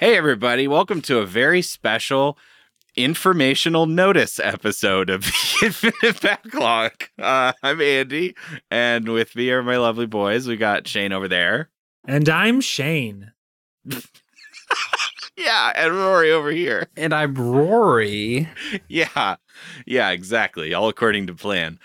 Hey, everybody. Welcome to a very special informational notice episode of the Infinite Backlog. Uh, I'm Andy, and with me are my lovely boys. We got Shane over there. And I'm Shane. Yeah, and Rory over here. And I'm Rory. Yeah, yeah, exactly. All according to plan.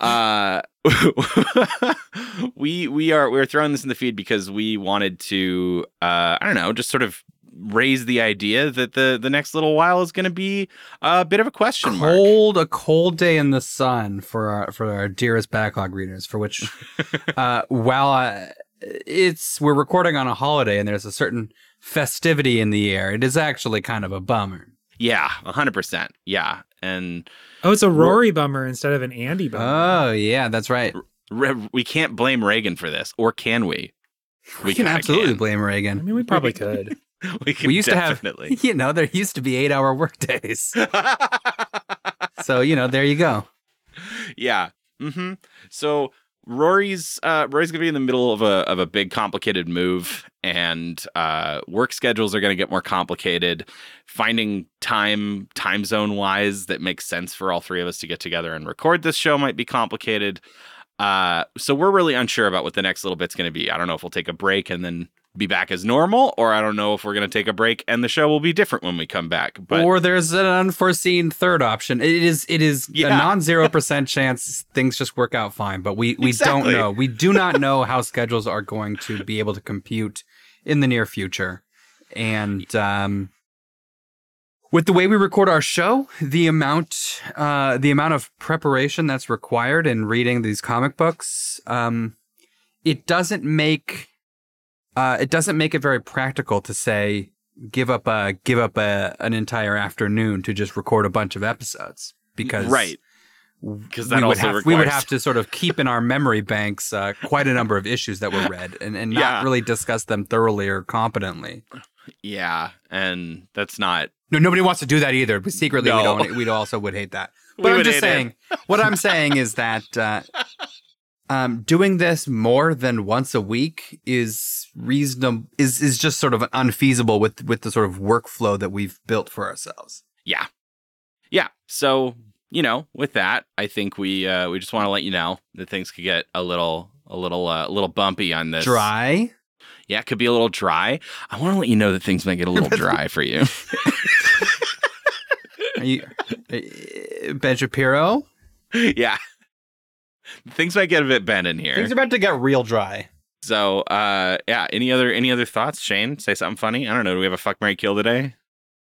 Uh, we we are we're throwing this in the feed because we wanted to uh, I don't know, just sort of raise the idea that the the next little while is going to be a bit of a question mark. Cold, a cold day in the sun for our for our dearest backlog readers. For which, uh, while I, it's we're recording on a holiday and there's a certain festivity in the air, it is actually kind of a bummer. Yeah, hundred percent. Yeah, and Oh, it's a Rory bummer instead of an Andy bummer. Oh yeah, that's right. Re- we can't blame Reagan for this, or can we? We, can kinda absolutely can. blame Reagan. I mean, we probably could. We can We used definitely. to have, you know, there used to be eight-hour workdays. So you know, there you go. yeah. Mm-hmm. So Rory's uh, Rory's gonna be in the middle of a of a big complicated move, and uh, work schedules are gonna get more complicated. Finding time time zone wise that makes sense for all three of us to get together and record this show might be complicated. Uh, so we're really unsure about what the next little bit's gonna be. I don't know if we'll take a break and then be back as normal, or I don't know if we're gonna take a break and the show will be different when we come back. But or there's an unforeseen third option. It is it is Yeah. a non-zero percent chance things just work out fine, but we we Exactly. don't know. We do not know how schedules are going to be able to compute in the near future. And um with the way we record our show, the amount uh the amount of preparation that's required in reading these comic books, um it doesn't make uh it doesn't make it very practical to say give up a give up a an entire afternoon to just record a bunch of episodes because right. Because that we would, also have, requires we would have to sort of keep in our memory banks uh, quite a number of issues that were read and, and not Yeah. really discuss them thoroughly or competently. Yeah, and that's not No, nobody wants to do that either. But secretly, we don't. We also would hate that. We But I'm just saying. what I'm saying is that uh, um, doing this more than once a week is reasonable. Is is just sort of unfeasible with with the sort of workflow that we've built for ourselves. Yeah. Yeah. So, you know, with that, I think we uh we just want to let you know that things could get a little a little uh, a little bumpy on this. Dry. Yeah, it could be a little dry. I want to let you know that things might get a little dry for you. Are you uh, Ben Shapiro? yeah things might get a bit bent in here. Things are about to get real dry. So uh yeah, any other any other thoughts, Shane? Say something funny. I don't know. Do we have a fuck Marry Kill today?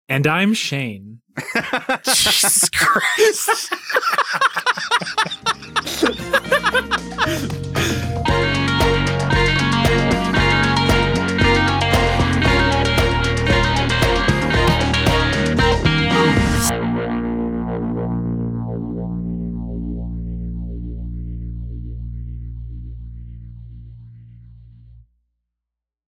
And I'm Shane. Jesus Christ.